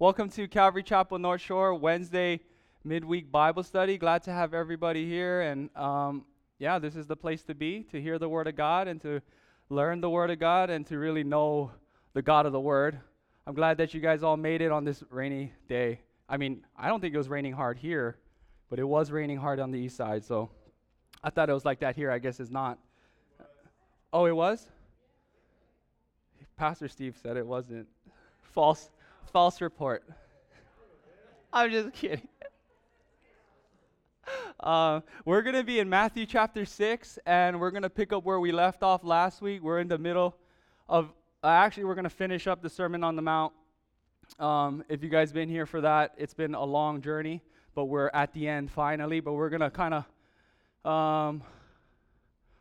Welcome to Calvary Chapel North Shore Wednesday midweek Bible study. Glad to have everybody here. And um, yeah, this is the place to be to hear the Word of God and to learn the Word of God and to really know the God of the Word. I'm glad that you guys all made it on this rainy day. I mean, I don't think it was raining hard here, but it was raining hard on the east side. So I thought it was like that here. I guess it's not. Oh, it was? Pastor Steve said it wasn't. False, false report. I'm just kidding. Uh, we're going to be in Matthew chapter 6, and we're going to pick up where we left off last week. We're in the middle of, uh, actually, we're going to finish up the Sermon on the Mount. Um, if you guys been here for that, it's been a long journey, but we're at the end finally. But we're going to kind of um,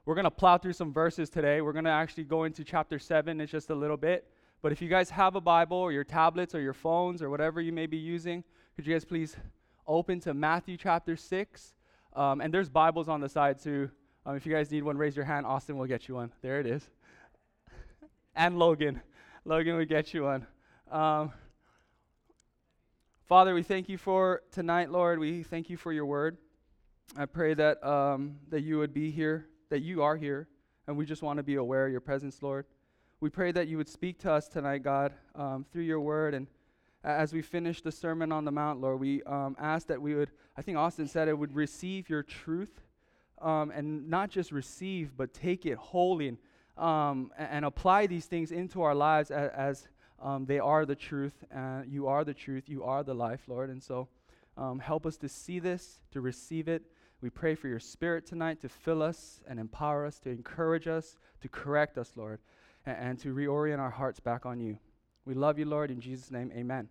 we're going to plow through some verses today. We're going to actually go into chapter 7 in just a little bit. But if you guys have a Bible or your tablets or your phones or whatever you may be using, could you guys please open to Matthew chapter 6? Um, and there's Bibles on the side too. Um, if you guys need one, raise your hand. Austin will get you one. There it is. and Logan. Logan will get you one. Um, Father, we thank you for tonight, Lord. We thank you for your word. I pray that, um, that you would be here that you are here, and we just want to be aware of your presence, Lord. We pray that you would speak to us tonight, God, um, through your word. And as we finish the Sermon on the Mount, Lord, we um, ask that we would, I think Austin said it, would receive your truth, um, and not just receive, but take it wholly and, um, and, and apply these things into our lives as, as um, they are the truth. Uh, you are the truth. You are the life, Lord. And so um, help us to see this, to receive it, we pray for your spirit tonight to fill us and empower us, to encourage us, to correct us, Lord, and, and to reorient our hearts back on you. We love you, Lord. In Jesus' name, amen.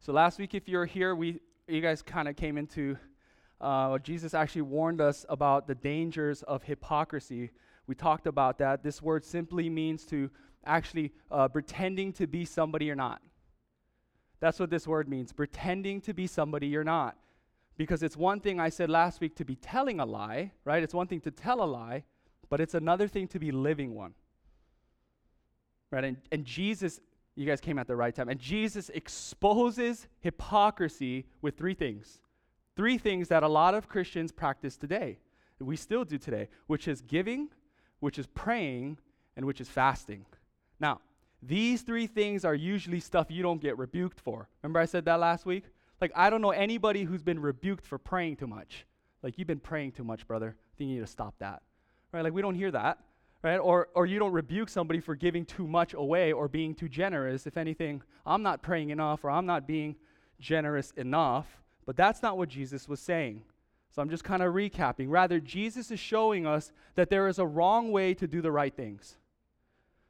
So last week, if you were here, we you guys kind of came into uh, Jesus actually warned us about the dangers of hypocrisy. We talked about that. This word simply means to actually uh, pretending to be somebody you're not. That's what this word means pretending to be somebody you're not. Because it's one thing I said last week to be telling a lie, right? It's one thing to tell a lie, but it's another thing to be living one. Right? And, and Jesus, you guys came at the right time, and Jesus exposes hypocrisy with three things. Three things that a lot of Christians practice today, we still do today, which is giving, which is praying, and which is fasting. Now, these three things are usually stuff you don't get rebuked for. Remember I said that last week? Like, I don't know anybody who's been rebuked for praying too much. Like, you've been praying too much, brother. I think you need to stop that. Right? Like, we don't hear that. Right? Or, or you don't rebuke somebody for giving too much away or being too generous. If anything, I'm not praying enough or I'm not being generous enough. But that's not what Jesus was saying. So I'm just kind of recapping. Rather, Jesus is showing us that there is a wrong way to do the right things.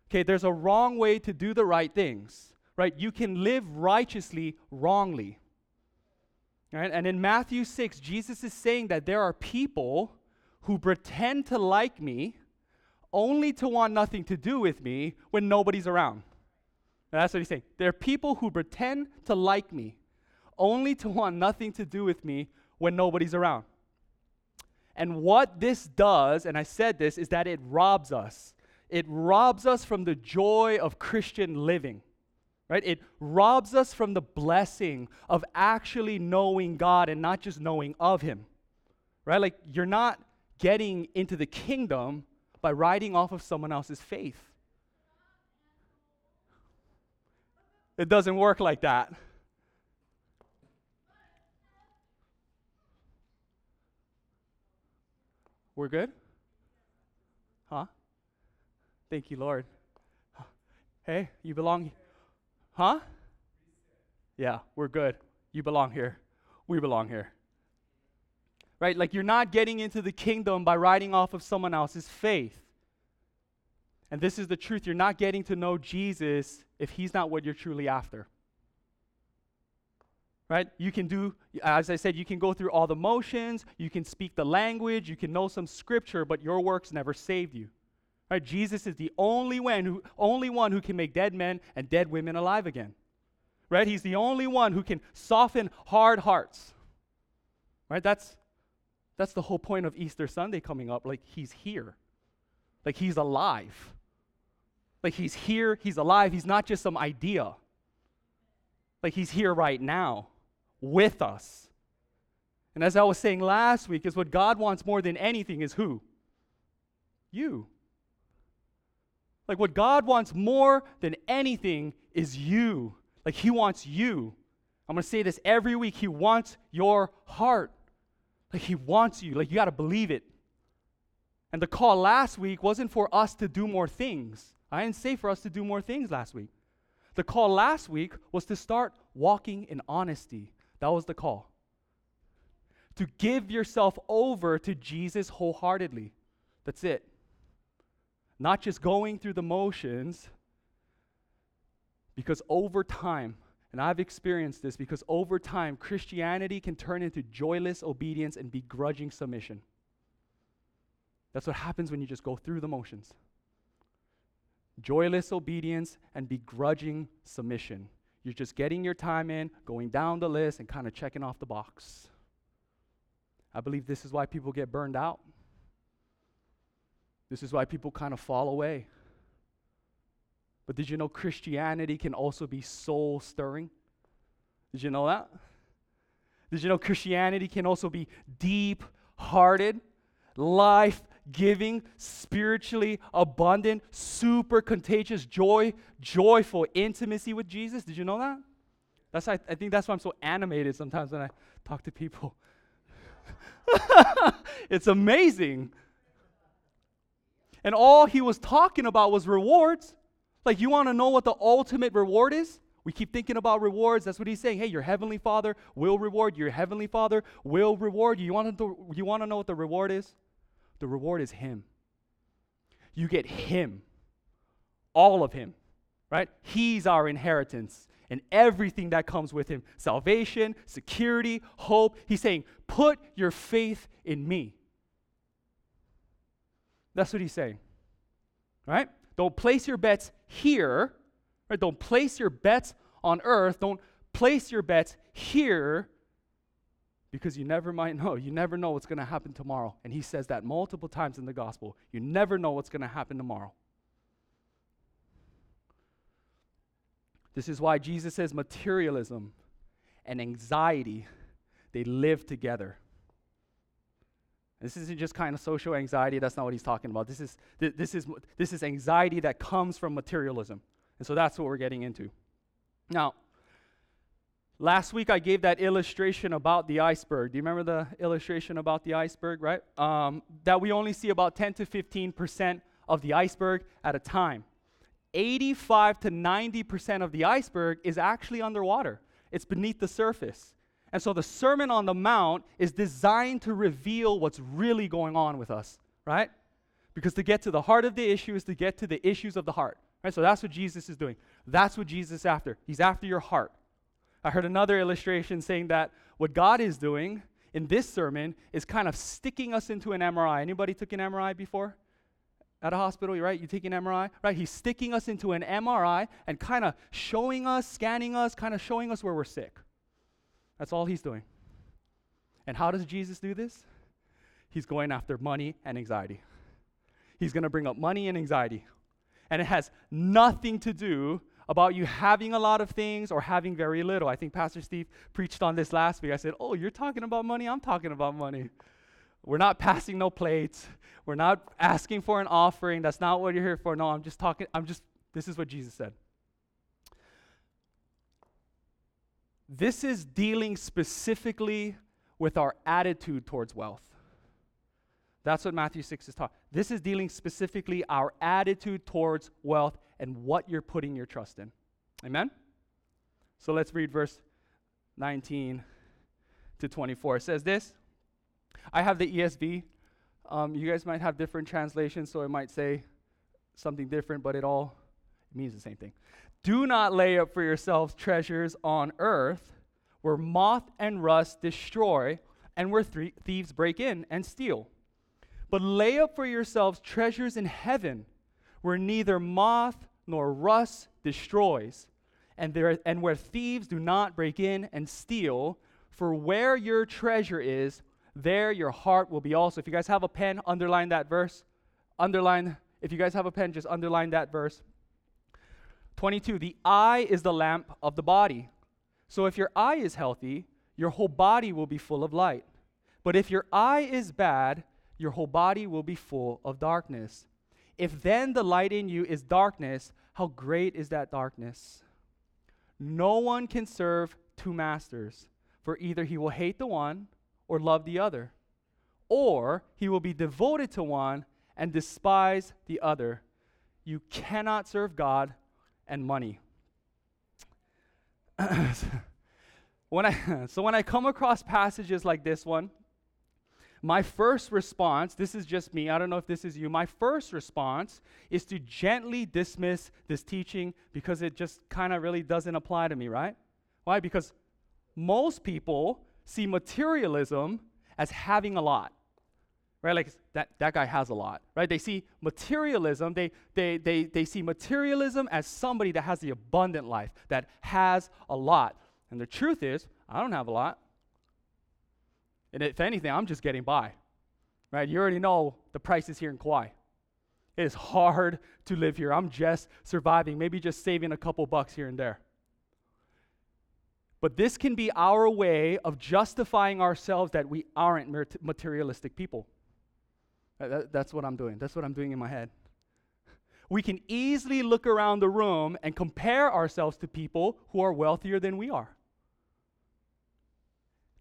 Okay, there's a wrong way to do the right things, right? You can live righteously wrongly. Right? And in Matthew 6, Jesus is saying that there are people who pretend to like me only to want nothing to do with me when nobody's around. And that's what he's saying. There are people who pretend to like me only to want nothing to do with me when nobody's around. And what this does, and I said this, is that it robs us. It robs us from the joy of Christian living right? It robs us from the blessing of actually knowing God and not just knowing of Him, right? Like, you're not getting into the kingdom by riding off of someone else's faith. It doesn't work like that. We're good? Huh? Thank you, Lord. Hey, you belong here. Huh? Yeah, we're good. You belong here. We belong here. Right? Like you're not getting into the kingdom by riding off of someone else's faith. And this is the truth. You're not getting to know Jesus if he's not what you're truly after. Right? You can do, as I said, you can go through all the motions, you can speak the language, you can know some scripture, but your works never saved you. Right? Jesus is the only one who only one who can make dead men and dead women alive again. Right? He's the only one who can soften hard hearts. Right? That's that's the whole point of Easter Sunday coming up. Like he's here. Like he's alive. Like he's here, he's alive, he's not just some idea. Like he's here right now with us. And as I was saying last week, is what God wants more than anything is who? You. Like what God wants more than anything is you. Like he wants you. I'm going to say this every week. He wants your heart. Like he wants you. Like you got to believe it. And the call last week wasn't for us to do more things. I didn't say for us to do more things last week. The call last week was to start walking in honesty. That was the call. To give yourself over to Jesus wholeheartedly. That's it. Not just going through the motions, because over time, and I've experienced this, because over time, Christianity can turn into joyless obedience and begrudging submission. That's what happens when you just go through the motions. Joyless obedience and begrudging submission. You're just getting your time in, going down the list, and kind of checking off the box. I believe this is why people get burned out. This is why people kind of fall away. But did you know Christianity can also be soul stirring? Did you know that? Did you know Christianity can also be deep hearted, life giving, spiritually abundant, super contagious joy, joyful intimacy with Jesus? Did you know that? That's I, I think that's why I'm so animated sometimes when I talk to people. it's amazing. And all he was talking about was rewards. Like, you want to know what the ultimate reward is? We keep thinking about rewards. That's what he's saying. Hey, your heavenly father will reward. Your heavenly father will reward you. You want to, you want to know what the reward is? The reward is him. You get him, all of him, right? He's our inheritance and everything that comes with him salvation, security, hope. He's saying, put your faith in me. That's what he's saying. Right? Don't place your bets here. Right? Don't place your bets on earth. Don't place your bets here because you never might know. You never know what's going to happen tomorrow. And he says that multiple times in the gospel. You never know what's going to happen tomorrow. This is why Jesus says materialism and anxiety they live together. This isn't just kind of social anxiety. That's not what he's talking about. This is, th- this is, this is anxiety that comes from materialism. And so that's what we're getting into. Now, last week I gave that illustration about the iceberg. Do you remember the illustration about the iceberg, right? Um, that we only see about 10 to 15% of the iceberg at a time. 85 to 90% of the iceberg is actually underwater, it's beneath the surface. And so the Sermon on the Mount is designed to reveal what's really going on with us, right? Because to get to the heart of the issue is to get to the issues of the heart, right? So that's what Jesus is doing. That's what Jesus is after. He's after your heart. I heard another illustration saying that what God is doing in this sermon is kind of sticking us into an MRI. Anybody took an MRI before? At a hospital, right? You take an MRI, right? He's sticking us into an MRI and kind of showing us, scanning us, kind of showing us where we're sick. That's all he's doing. And how does Jesus do this? He's going after money and anxiety. He's going to bring up money and anxiety. And it has nothing to do about you having a lot of things or having very little. I think Pastor Steve preached on this last week. I said, Oh, you're talking about money? I'm talking about money. We're not passing no plates. We're not asking for an offering. That's not what you're here for. No, I'm just talking. I'm just, this is what Jesus said. This is dealing specifically with our attitude towards wealth. That's what Matthew 6 is talking. This is dealing specifically our attitude towards wealth and what you're putting your trust in. Amen? So let's read verse 19 to 24. It says this I have the ESV. Um, you guys might have different translations, so it might say something different, but it all means the same thing. Do not lay up for yourselves treasures on earth where moth and rust destroy and where th- thieves break in and steal. But lay up for yourselves treasures in heaven where neither moth nor rust destroys and, there, and where thieves do not break in and steal. For where your treasure is, there your heart will be also. If you guys have a pen, underline that verse. Underline, if you guys have a pen, just underline that verse. 22 The eye is the lamp of the body. So if your eye is healthy, your whole body will be full of light. But if your eye is bad, your whole body will be full of darkness. If then the light in you is darkness, how great is that darkness? No one can serve two masters, for either he will hate the one or love the other, or he will be devoted to one and despise the other. You cannot serve God and money. when I, so when I come across passages like this one, my first response, this is just me, I don't know if this is you, my first response is to gently dismiss this teaching because it just kind of really doesn't apply to me, right? Why? Because most people see materialism as having a lot. Right? Like that, that guy has a lot. Right? They see materialism, they, they, they, they see materialism as somebody that has the abundant life, that has a lot. And the truth is, I don't have a lot. And if anything, I'm just getting by. Right? You already know the prices here in Kauai. It is hard to live here. I'm just surviving, maybe just saving a couple bucks here and there. But this can be our way of justifying ourselves that we aren't materialistic people. That, that's what I'm doing. That's what I'm doing in my head. We can easily look around the room and compare ourselves to people who are wealthier than we are.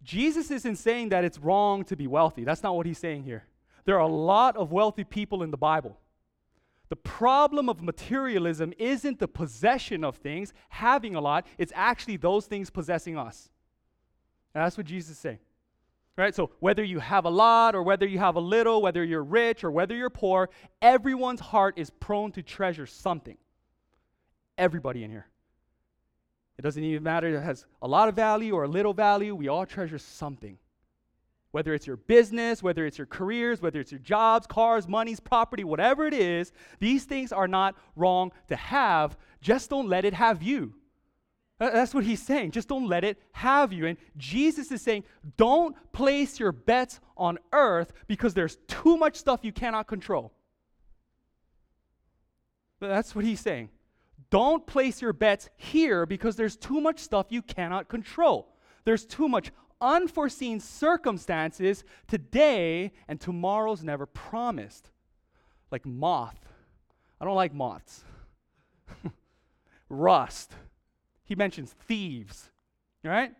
Jesus isn't saying that it's wrong to be wealthy. That's not what he's saying here. There are a lot of wealthy people in the Bible. The problem of materialism isn't the possession of things, having a lot, it's actually those things possessing us. And that's what Jesus is saying. Right? So whether you have a lot or whether you have a little, whether you're rich or whether you're poor, everyone's heart is prone to treasure something. Everybody in here. It doesn't even matter if it has a lot of value or a little value, we all treasure something. Whether it's your business, whether it's your careers, whether it's your jobs, cars, monies, property, whatever it is, these things are not wrong to have. Just don't let it have you. That's what he's saying. Just don't let it have you. And Jesus is saying, don't place your bets on earth because there's too much stuff you cannot control. That's what he's saying. Don't place your bets here because there's too much stuff you cannot control. There's too much unforeseen circumstances today, and tomorrow's never promised. Like moth. I don't like moths. Rust. He mentions thieves, right?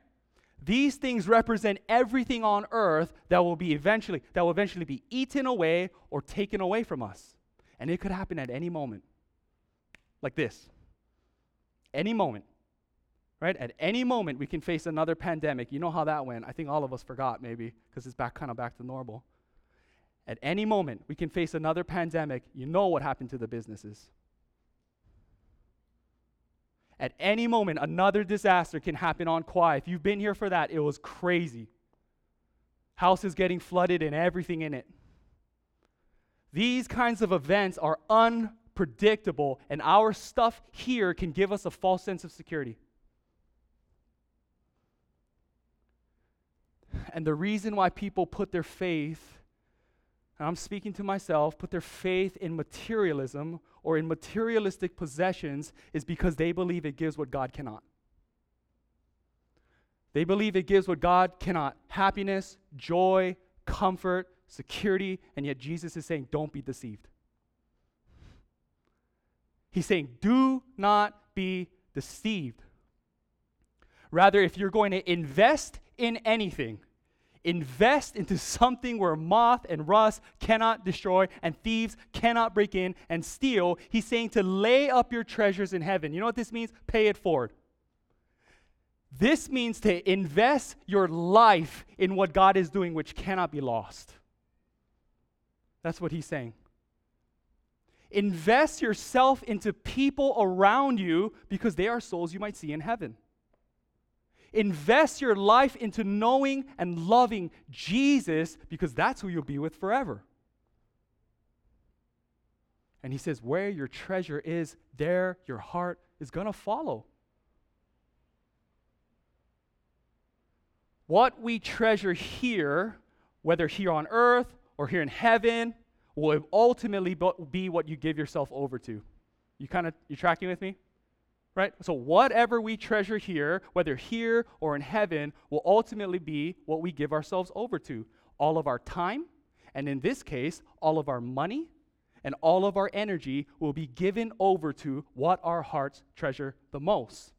These things represent everything on earth that will be eventually that will eventually be eaten away or taken away from us. And it could happen at any moment. Like this any moment, right? At any moment, we can face another pandemic. You know how that went. I think all of us forgot, maybe, because it's back kind of back to normal. At any moment, we can face another pandemic. You know what happened to the businesses. At any moment, another disaster can happen on Kauai. If you've been here for that, it was crazy. Houses getting flooded and everything in it. These kinds of events are unpredictable, and our stuff here can give us a false sense of security. And the reason why people put their faith, and I'm speaking to myself, put their faith in materialism or in materialistic possessions is because they believe it gives what God cannot. They believe it gives what God cannot happiness, joy, comfort, security, and yet Jesus is saying, don't be deceived. He's saying, do not be deceived. Rather, if you're going to invest in anything, invest into something where moth and rust cannot destroy and thieves cannot break in and steal. He's saying to lay up your treasures in heaven. You know what this means? Pay it forward. This means to invest your life in what God is doing, which cannot be lost. That's what he's saying. Invest yourself into people around you because they are souls you might see in heaven. Invest your life into knowing and loving Jesus because that's who you'll be with forever. And he says, Where your treasure is, there your heart is going to follow. What we treasure here, whether here on earth or here in heaven, will ultimately be what you give yourself over to. You kind of you tracking with me? Right? So, whatever we treasure here, whether here or in heaven, will ultimately be what we give ourselves over to. All of our time, and in this case, all of our money and all of our energy will be given over to what our hearts treasure the most.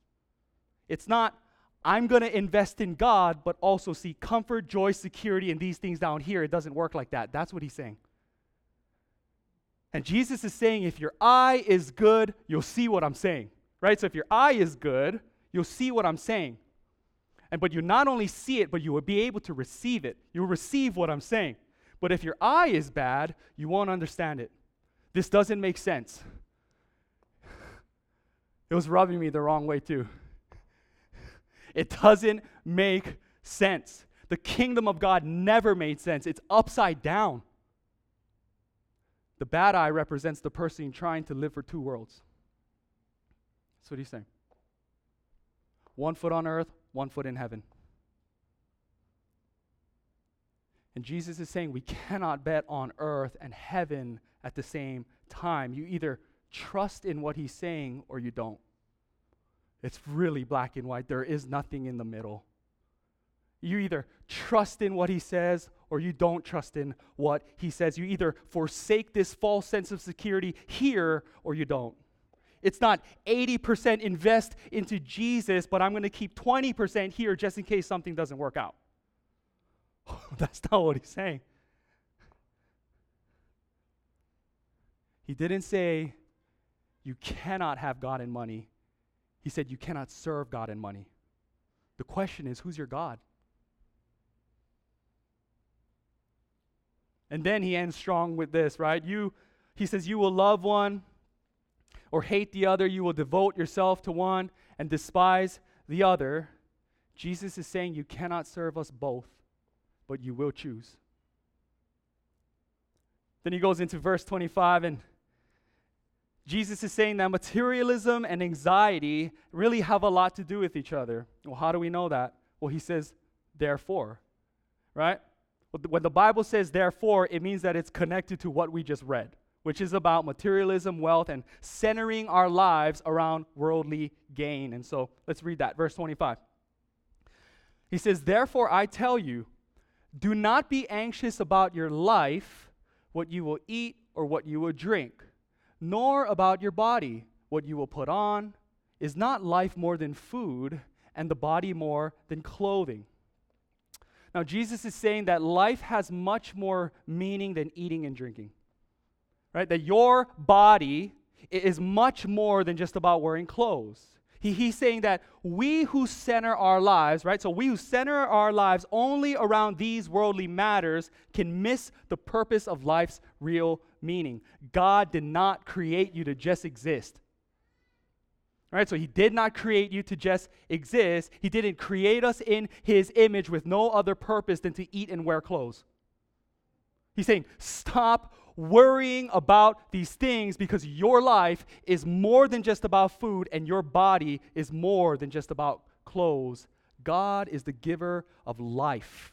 It's not, I'm going to invest in God, but also see comfort, joy, security, and these things down here. It doesn't work like that. That's what he's saying. And Jesus is saying, if your eye is good, you'll see what I'm saying right? So if your eye is good, you'll see what I'm saying. And but you not only see it, but you will be able to receive it. You'll receive what I'm saying. But if your eye is bad, you won't understand it. This doesn't make sense. It was rubbing me the wrong way too. It doesn't make sense. The kingdom of God never made sense. It's upside down. The bad eye represents the person trying to live for two worlds. That's what he's saying. One foot on earth, one foot in heaven. And Jesus is saying we cannot bet on earth and heaven at the same time. You either trust in what he's saying or you don't. It's really black and white. There is nothing in the middle. You either trust in what he says or you don't trust in what he says. You either forsake this false sense of security here or you don't. It's not 80% invest into Jesus, but I'm going to keep 20% here just in case something doesn't work out. That's not what he's saying. He didn't say you cannot have God and money. He said you cannot serve God and money. The question is who's your God? And then he ends strong with this, right? You he says you will love one or hate the other, you will devote yourself to one and despise the other. Jesus is saying you cannot serve us both, but you will choose. Then he goes into verse 25 and Jesus is saying that materialism and anxiety really have a lot to do with each other. Well, how do we know that? Well, he says, therefore, right? When the Bible says therefore, it means that it's connected to what we just read which is about materialism, wealth, and centering our lives around worldly gain. And so let's read that. Verse 25. He says, Therefore I tell you, do not be anxious about your life, what you will eat or what you will drink, nor about your body, what you will put on. Is not life more than food, and the body more than clothing? Now, Jesus is saying that life has much more meaning than eating and drinking right? That your body is much more than just about wearing clothes. He, he's saying that we who center our lives, right? So we who center our lives only around these worldly matters can miss the purpose of life's real meaning. God did not create you to just exist. Right, so he did not create you to just exist. He didn't create us in his image with no other purpose than to eat and wear clothes. He's saying, stop worrying about these things because your life is more than just about food and your body is more than just about clothes. God is the giver of life.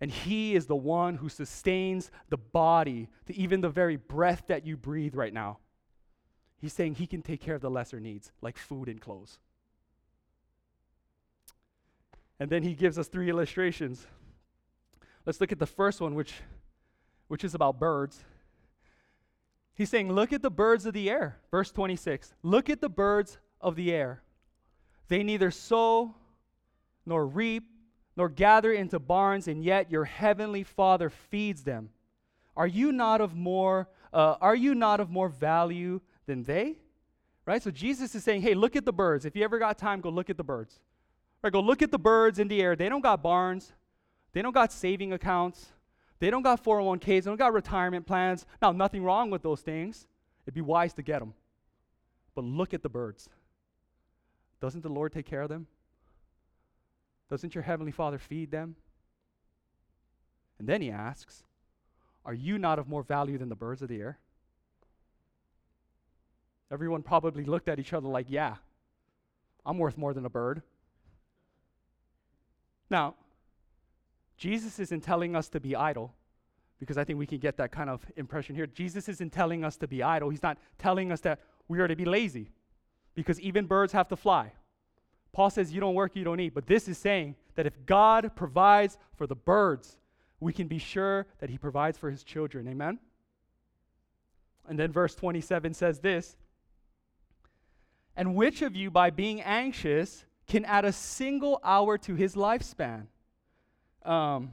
And He is the one who sustains the body to even the very breath that you breathe right now. He's saying He can take care of the lesser needs, like food and clothes. And then He gives us three illustrations. Let's look at the first one, which which is about birds. He's saying, Look at the birds of the air. Verse 26. Look at the birds of the air. They neither sow nor reap nor gather into barns, and yet your heavenly Father feeds them. Are you not of more? Uh, are you not of more value than they? Right. So Jesus is saying, "Hey, look at the birds. If you ever got time, go look at the birds. Right. Go look at the birds in the air. They don't got barns. They don't got saving accounts. They don't got 401ks, they don't got retirement plans. Now, nothing wrong with those things. It'd be wise to get them. But look at the birds. Doesn't the Lord take care of them? Doesn't your Heavenly Father feed them? And then he asks, Are you not of more value than the birds of the air? Everyone probably looked at each other like, Yeah, I'm worth more than a bird. Now, Jesus isn't telling us to be idle, because I think we can get that kind of impression here. Jesus isn't telling us to be idle. He's not telling us that we are to be lazy. because even birds have to fly. Paul says, You don't work, you don't eat. But this is saying that if God provides for the birds, we can be sure that he provides for his children. Amen? And then verse 27 says this And which of you, by being anxious, can add a single hour to his lifespan? Um,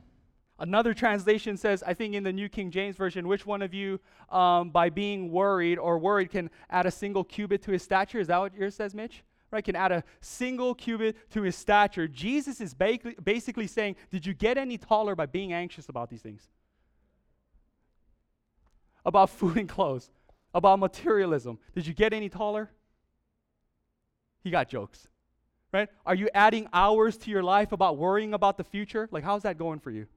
another translation says, I think in the New King James Version, which one of you, um, by being worried or worried, can add a single cubit to his stature? Is that what yours says, Mitch? Right, can add a single cubit to his stature. Jesus is ba- basically saying, Did you get any taller by being anxious about these things? About food and clothes, about materialism. Did you get any taller? He got jokes right? Are you adding hours to your life about worrying about the future? Like, how's that going for you?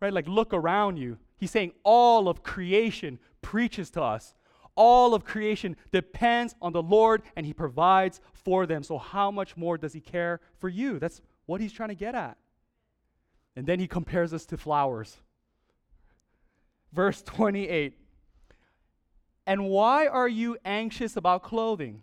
Right? Like, look around you. He's saying all of creation preaches to us. All of creation depends on the Lord and He provides for them. So, how much more does He care for you? That's what He's trying to get at. And then He compares us to flowers. Verse 28 And why are you anxious about clothing?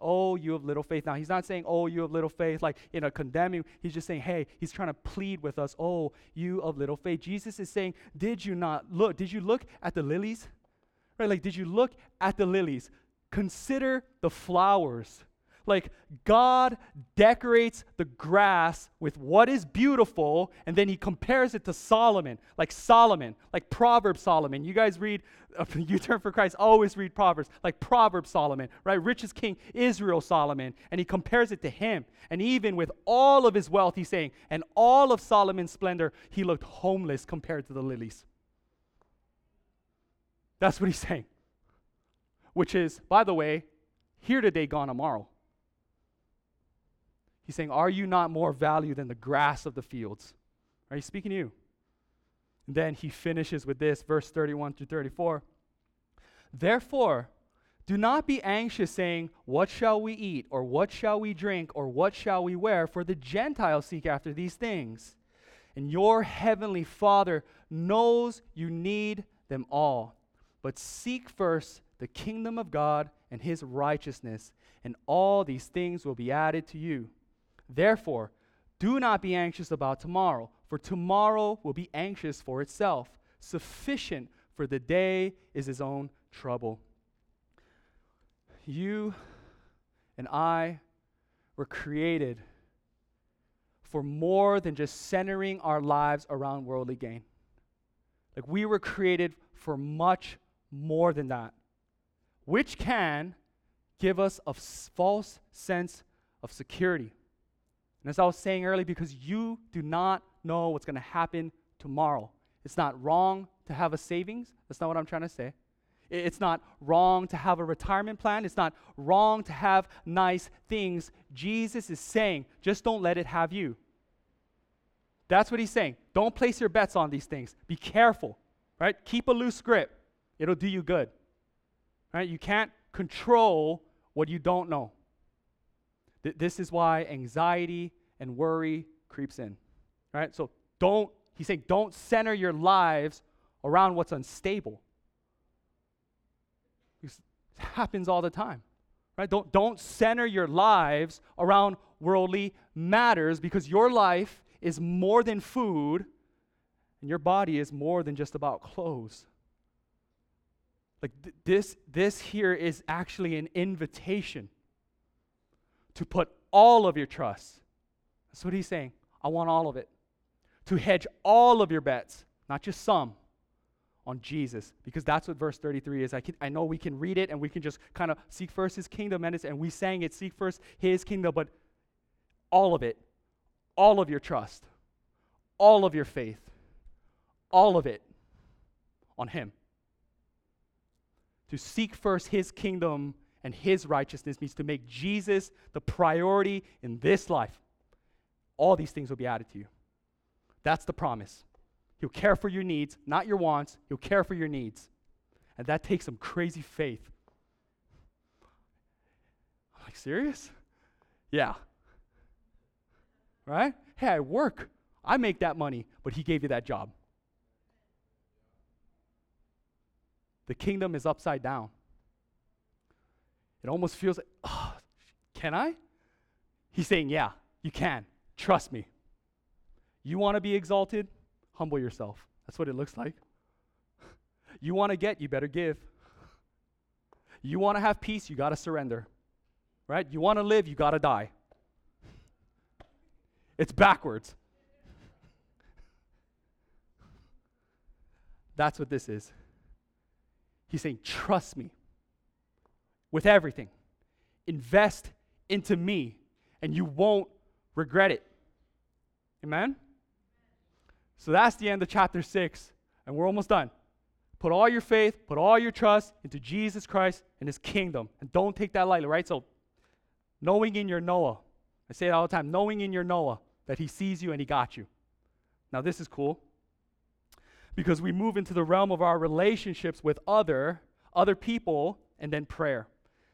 Oh, you have little faith. Now, he's not saying, Oh, you have little faith, like in a condemning. He's just saying, Hey, he's trying to plead with us. Oh, you of little faith. Jesus is saying, Did you not look? Did you look at the lilies? Right? Like, did you look at the lilies? Consider the flowers. Like God decorates the grass with what is beautiful, and then he compares it to Solomon, like Solomon, like Proverbs Solomon. You guys read, uh, you turn for Christ, always read Proverbs, like Proverbs Solomon, right? Richest king, Israel Solomon, and he compares it to him. And even with all of his wealth, he's saying, and all of Solomon's splendor, he looked homeless compared to the lilies. That's what he's saying. Which is, by the way, here today, gone tomorrow. He's saying, Are you not more value than the grass of the fields? Are you speaking to you? And then he finishes with this, verse 31 through 34. Therefore, do not be anxious, saying, What shall we eat, or what shall we drink, or what shall we wear? For the Gentiles seek after these things. And your heavenly Father knows you need them all. But seek first the kingdom of God and his righteousness, and all these things will be added to you. Therefore, do not be anxious about tomorrow, for tomorrow will be anxious for itself. Sufficient for the day is his own trouble. You and I were created for more than just centering our lives around worldly gain. Like we were created for much more than that, which can give us a false sense of security. And as I was saying earlier, because you do not know what's going to happen tomorrow. It's not wrong to have a savings. That's not what I'm trying to say. It's not wrong to have a retirement plan. It's not wrong to have nice things. Jesus is saying, just don't let it have you. That's what he's saying. Don't place your bets on these things. Be careful, right? Keep a loose grip. It'll do you good. Right? You can't control what you don't know. Th- this is why anxiety and worry creeps in. Right? So don't, he's saying, don't center your lives around what's unstable. Because it happens all the time. Right? Don't, don't center your lives around worldly matters because your life is more than food and your body is more than just about clothes. Like th- this, this here is actually an invitation to put all of your trust. That's what he's saying. I want all of it. To hedge all of your bets, not just some, on Jesus. Because that's what verse 33 is. I, can, I know we can read it and we can just kind of seek first his kingdom, and, and we sang it, seek first his kingdom, but all of it, all of your trust, all of your faith, all of it on him. To seek first his kingdom and his righteousness means to make Jesus the priority in this life. All these things will be added to you. That's the promise. He'll care for your needs, not your wants. He'll care for your needs. And that takes some crazy faith. I'm like, serious? Yeah. Right? Hey, I work. I make that money, but he gave you that job. The kingdom is upside down. It almost feels like, oh, can I? He's saying, yeah, you can. Trust me. You want to be exalted? Humble yourself. That's what it looks like. You want to get, you better give. You want to have peace, you got to surrender. Right? You want to live, you got to die. It's backwards. That's what this is. He's saying, Trust me with everything. Invest into me, and you won't regret it. Amen? So that's the end of chapter 6, and we're almost done. Put all your faith, put all your trust into Jesus Christ and his kingdom. And don't take that lightly, right? So, knowing in your Noah, I say it all the time, knowing in your Noah that he sees you and he got you. Now, this is cool because we move into the realm of our relationships with other other people and then prayer.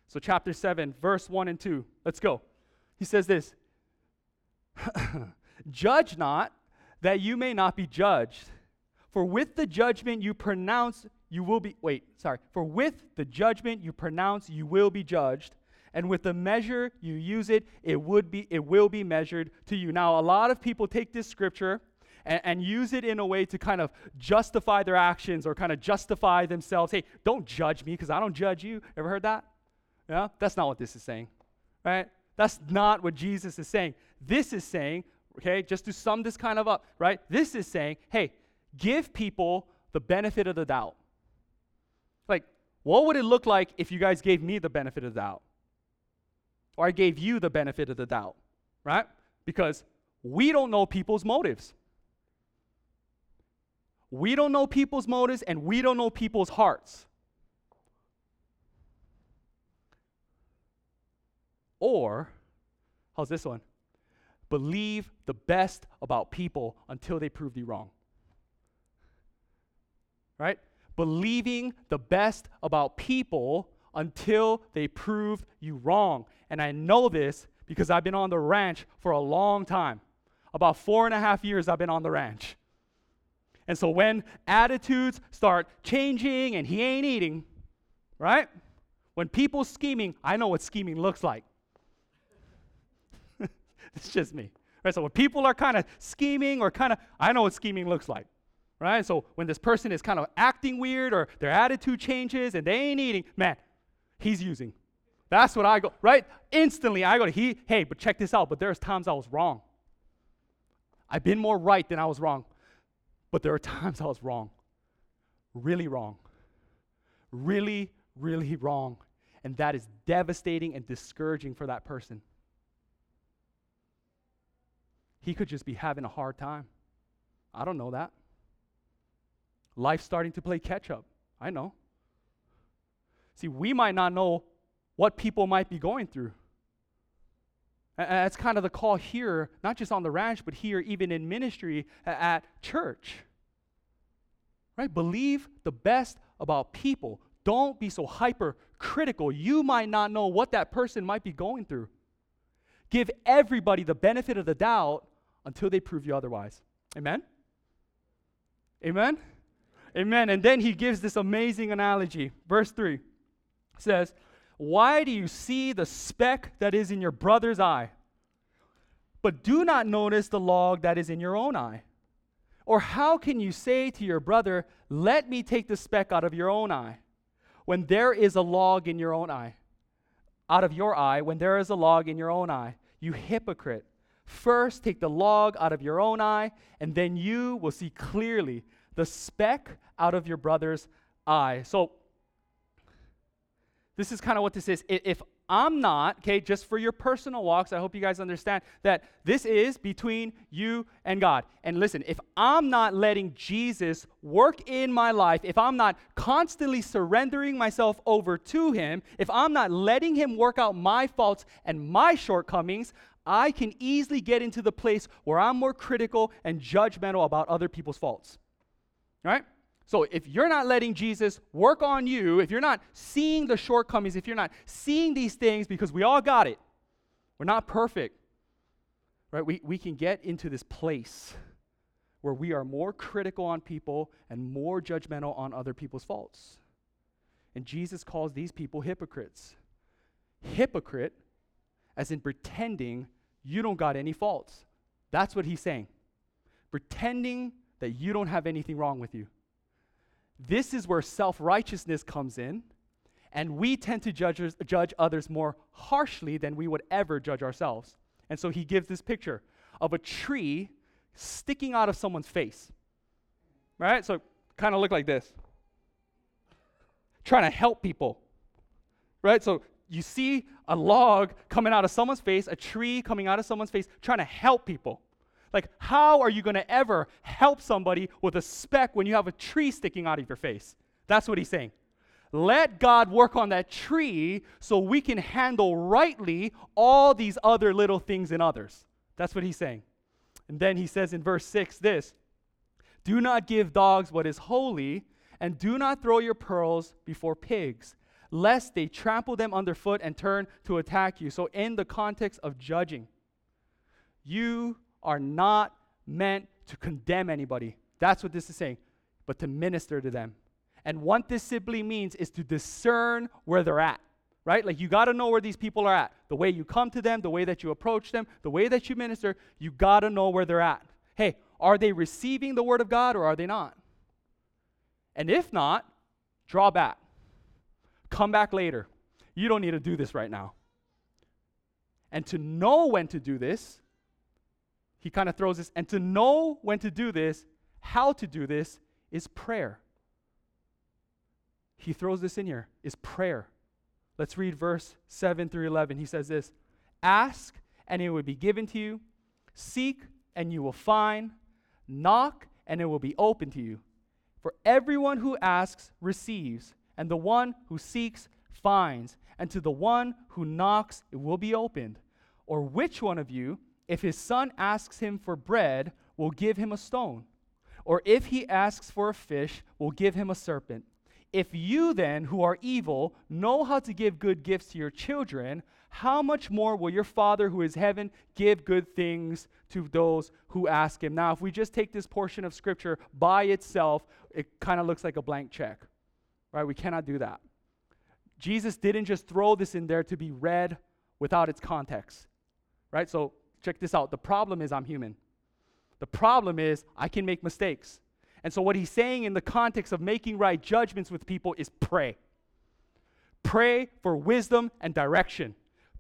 So chapter 7 verse 1 and 2. Let's go. He says this. Judge not that you may not be judged. For with the judgment you pronounce, you will be, wait, sorry. For with the judgment you pronounce, you will be judged. And with the measure you use it, it would be, it will be measured to you. Now, a lot of people take this scripture and, and use it in a way to kind of justify their actions or kind of justify themselves. Hey, don't judge me because I don't judge you. Ever heard that? Yeah? That's not what this is saying, right? That's not what Jesus is saying. This is saying, okay, just to sum this kind of up, right? This is saying, hey, give people the benefit of the doubt. Like, what would it look like if you guys gave me the benefit of the doubt? Or I gave you the benefit of the doubt, right? Because we don't know people's motives. We don't know people's motives and we don't know people's hearts. Or, how's this one? Believe the best about people until they prove you wrong right? Believing the best about people until they prove you wrong. And I know this because I've been on the ranch for a long time. About four and a half years I've been on the ranch. And so when attitudes start changing and he ain't eating, right? When people scheming, I know what scheming looks like. it's just me. Right? So when people are kind of scheming or kind of, I know what scheming looks like right? So when this person is kind of acting weird or their attitude changes and they ain't eating, man, he's using. That's what I go, right? Instantly I go he, hey, but check this out, but there's times I was wrong. I've been more right than I was wrong. But there are times I was wrong. Really wrong. Really, really wrong. And that is devastating and discouraging for that person. He could just be having a hard time. I don't know that. Life's starting to play catch up. I know. See, we might not know what people might be going through. And that's kind of the call here, not just on the ranch, but here, even in ministry at church. Right? Believe the best about people. Don't be so hypercritical. You might not know what that person might be going through. Give everybody the benefit of the doubt until they prove you otherwise. Amen? Amen? Amen. And then he gives this amazing analogy. Verse 3 says, Why do you see the speck that is in your brother's eye, but do not notice the log that is in your own eye? Or how can you say to your brother, Let me take the speck out of your own eye, when there is a log in your own eye? Out of your eye, when there is a log in your own eye, you hypocrite. First, take the log out of your own eye, and then you will see clearly the speck out of your brother's eye. So, this is kind of what this is. If I'm not, okay, just for your personal walks, I hope you guys understand that this is between you and God. And listen, if I'm not letting Jesus work in my life, if I'm not constantly surrendering myself over to Him, if I'm not letting Him work out my faults and my shortcomings, I can easily get into the place where I'm more critical and judgmental about other people's faults. Right? So if you're not letting Jesus work on you, if you're not seeing the shortcomings, if you're not seeing these things, because we all got it, we're not perfect, right? We, we can get into this place where we are more critical on people and more judgmental on other people's faults. And Jesus calls these people hypocrites. Hypocrite, as in pretending you don't got any faults. That's what he's saying. Pretending that you don't have anything wrong with you. This is where self righteousness comes in, and we tend to judge, judge others more harshly than we would ever judge ourselves. And so he gives this picture of a tree sticking out of someone's face. Right? So kind of look like this. Trying to help people. Right? So you see a log coming out of someone's face, a tree coming out of someone's face, trying to help people. Like, how are you going to ever help somebody with a speck when you have a tree sticking out of your face? That's what he's saying. Let God work on that tree so we can handle rightly all these other little things in others. That's what he's saying. And then he says in verse 6 this Do not give dogs what is holy, and do not throw your pearls before pigs, lest they trample them underfoot and turn to attack you. So, in the context of judging, you are not meant to condemn anybody. That's what this is saying, but to minister to them. And what this simply means is to discern where they're at, right? Like you got to know where these people are at. The way you come to them, the way that you approach them, the way that you minister, you got to know where they're at. Hey, are they receiving the word of God or are they not? And if not, draw back. Come back later. You don't need to do this right now. And to know when to do this, he kind of throws this, and to know when to do this, how to do this, is prayer. He throws this in here, is prayer. Let's read verse 7 through 11. He says this Ask, and it will be given to you. Seek, and you will find. Knock, and it will be open to you. For everyone who asks receives, and the one who seeks finds, and to the one who knocks it will be opened. Or which one of you, if his son asks him for bread, will give him a stone? Or if he asks for a fish, will give him a serpent? If you then, who are evil, know how to give good gifts to your children, how much more will your Father who is heaven give good things to those who ask him? Now, if we just take this portion of Scripture by itself, it kind of looks like a blank check, right? We cannot do that. Jesus didn't just throw this in there to be read without its context, right? So check this out. The problem is I'm human. The problem is I can make mistakes. And so, what he's saying in the context of making right judgments with people is pray. Pray for wisdom and direction.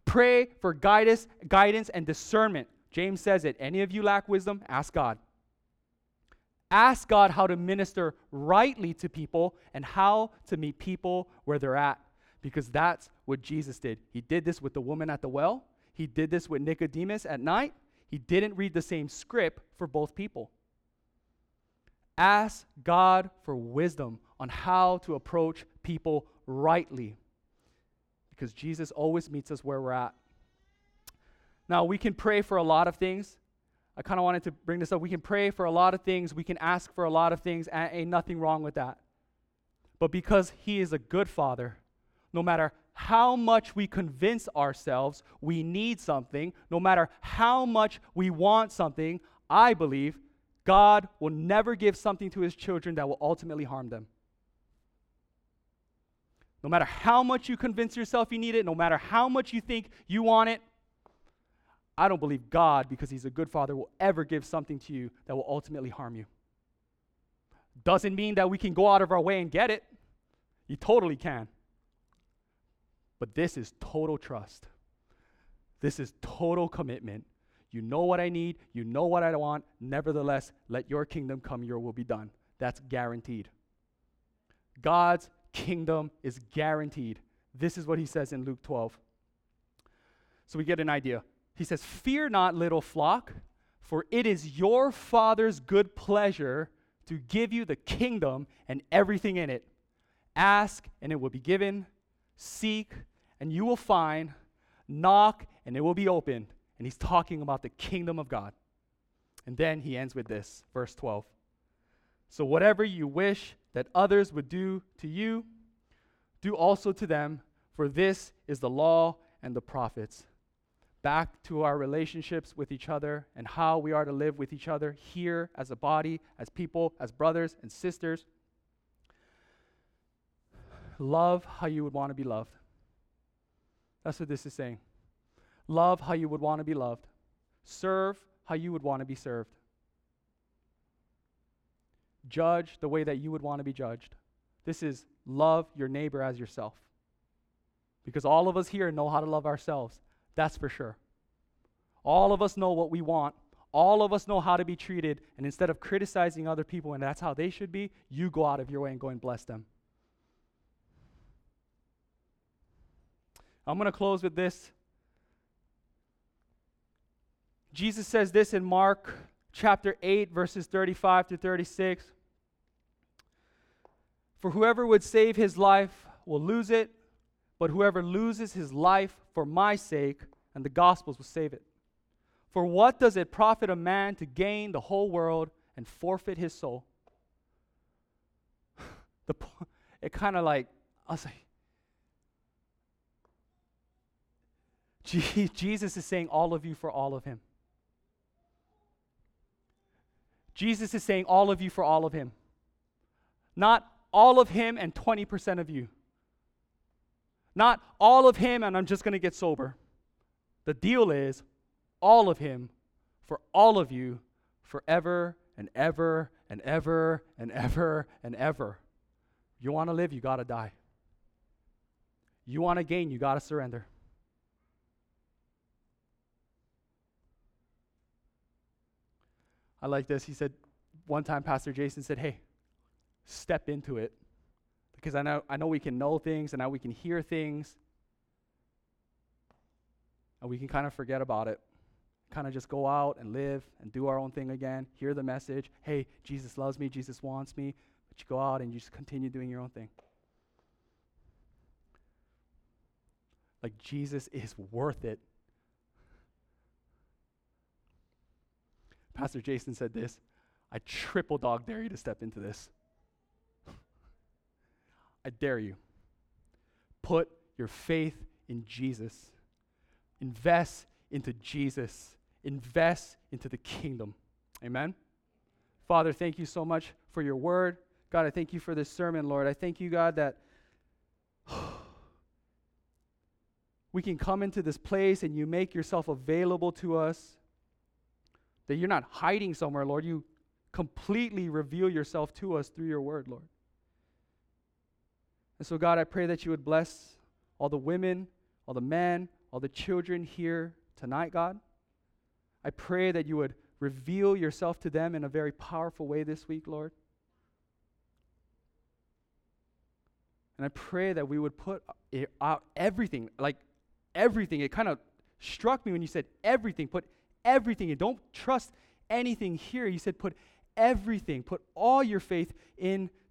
Pray for guidance, guidance and discernment. James says it. Any of you lack wisdom? Ask God. Ask God how to minister rightly to people and how to meet people where they're at. Because that's what Jesus did. He did this with the woman at the well, he did this with Nicodemus at night. He didn't read the same script for both people. Ask God for wisdom on how to approach people rightly because Jesus always meets us where we're at. Now, we can pray for a lot of things. I kind of wanted to bring this up. We can pray for a lot of things, we can ask for a lot of things, and ain't nothing wrong with that. But because He is a good Father, no matter how much we convince ourselves we need something, no matter how much we want something, I believe God will never give something to his children that will ultimately harm them. No matter how much you convince yourself you need it, no matter how much you think you want it, I don't believe God, because he's a good father, will ever give something to you that will ultimately harm you. Doesn't mean that we can go out of our way and get it. You totally can. But this is total trust. This is total commitment you know what I need. You know what I want. Nevertheless, let your kingdom come, your will be done. That's guaranteed. God's kingdom is guaranteed. This is what he says in Luke 12. So we get an idea. He says, Fear not, little flock, for it is your Father's good pleasure to give you the kingdom and everything in it. Ask, and it will be given. Seek, and you will find. Knock, and it will be opened. And he's talking about the kingdom of God. And then he ends with this, verse 12. So, whatever you wish that others would do to you, do also to them, for this is the law and the prophets. Back to our relationships with each other and how we are to live with each other here as a body, as people, as brothers and sisters. Love how you would want to be loved. That's what this is saying. Love how you would want to be loved. Serve how you would want to be served. Judge the way that you would want to be judged. This is love your neighbor as yourself. Because all of us here know how to love ourselves. That's for sure. All of us know what we want. All of us know how to be treated. And instead of criticizing other people and that's how they should be, you go out of your way and go and bless them. I'm going to close with this. Jesus says this in Mark chapter 8, verses 35 to 36. For whoever would save his life will lose it, but whoever loses his life for my sake and the gospel's will save it. For what does it profit a man to gain the whole world and forfeit his soul? the, it kind of like, I was like, Jesus is saying all of you for all of him. Jesus is saying all of you for all of him. Not all of him and 20% of you. Not all of him and I'm just going to get sober. The deal is all of him for all of you forever and ever and ever and ever and ever. You want to live, you got to die. You want to gain, you got to surrender. I like this. He said, one time Pastor Jason said, Hey, step into it. Because I know, I know we can know things and now we can hear things. And we can kind of forget about it. Kind of just go out and live and do our own thing again, hear the message. Hey, Jesus loves me, Jesus wants me. But you go out and you just continue doing your own thing. Like Jesus is worth it Pastor Jason said this I triple dog dare you to step into this. I dare you. Put your faith in Jesus. Invest into Jesus. Invest into the kingdom. Amen. Father, thank you so much for your word. God, I thank you for this sermon, Lord. I thank you, God, that we can come into this place and you make yourself available to us. That you're not hiding somewhere, Lord. You completely reveal yourself to us through your word, Lord. And so, God, I pray that you would bless all the women, all the men, all the children here tonight, God. I pray that you would reveal yourself to them in a very powerful way this week, Lord. And I pray that we would put out everything, like everything. It kind of struck me when you said everything. Put everything and don't trust anything here. You said, put everything, put all your faith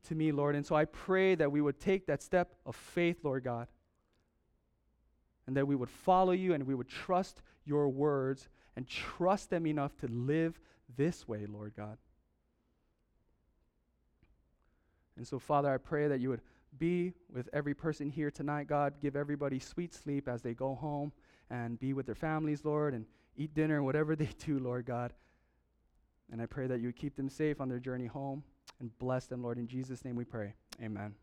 into me, Lord. And so I pray that we would take that step of faith, Lord God, and that we would follow you and we would trust your words and trust them enough to live this way, Lord God. And so, Father, I pray that you would be with every person here tonight, God. Give everybody sweet sleep as they go home and be with their families, Lord, and eat dinner, whatever they do, Lord God. And I pray that you would keep them safe on their journey home and bless them, Lord. In Jesus' name we pray. Amen.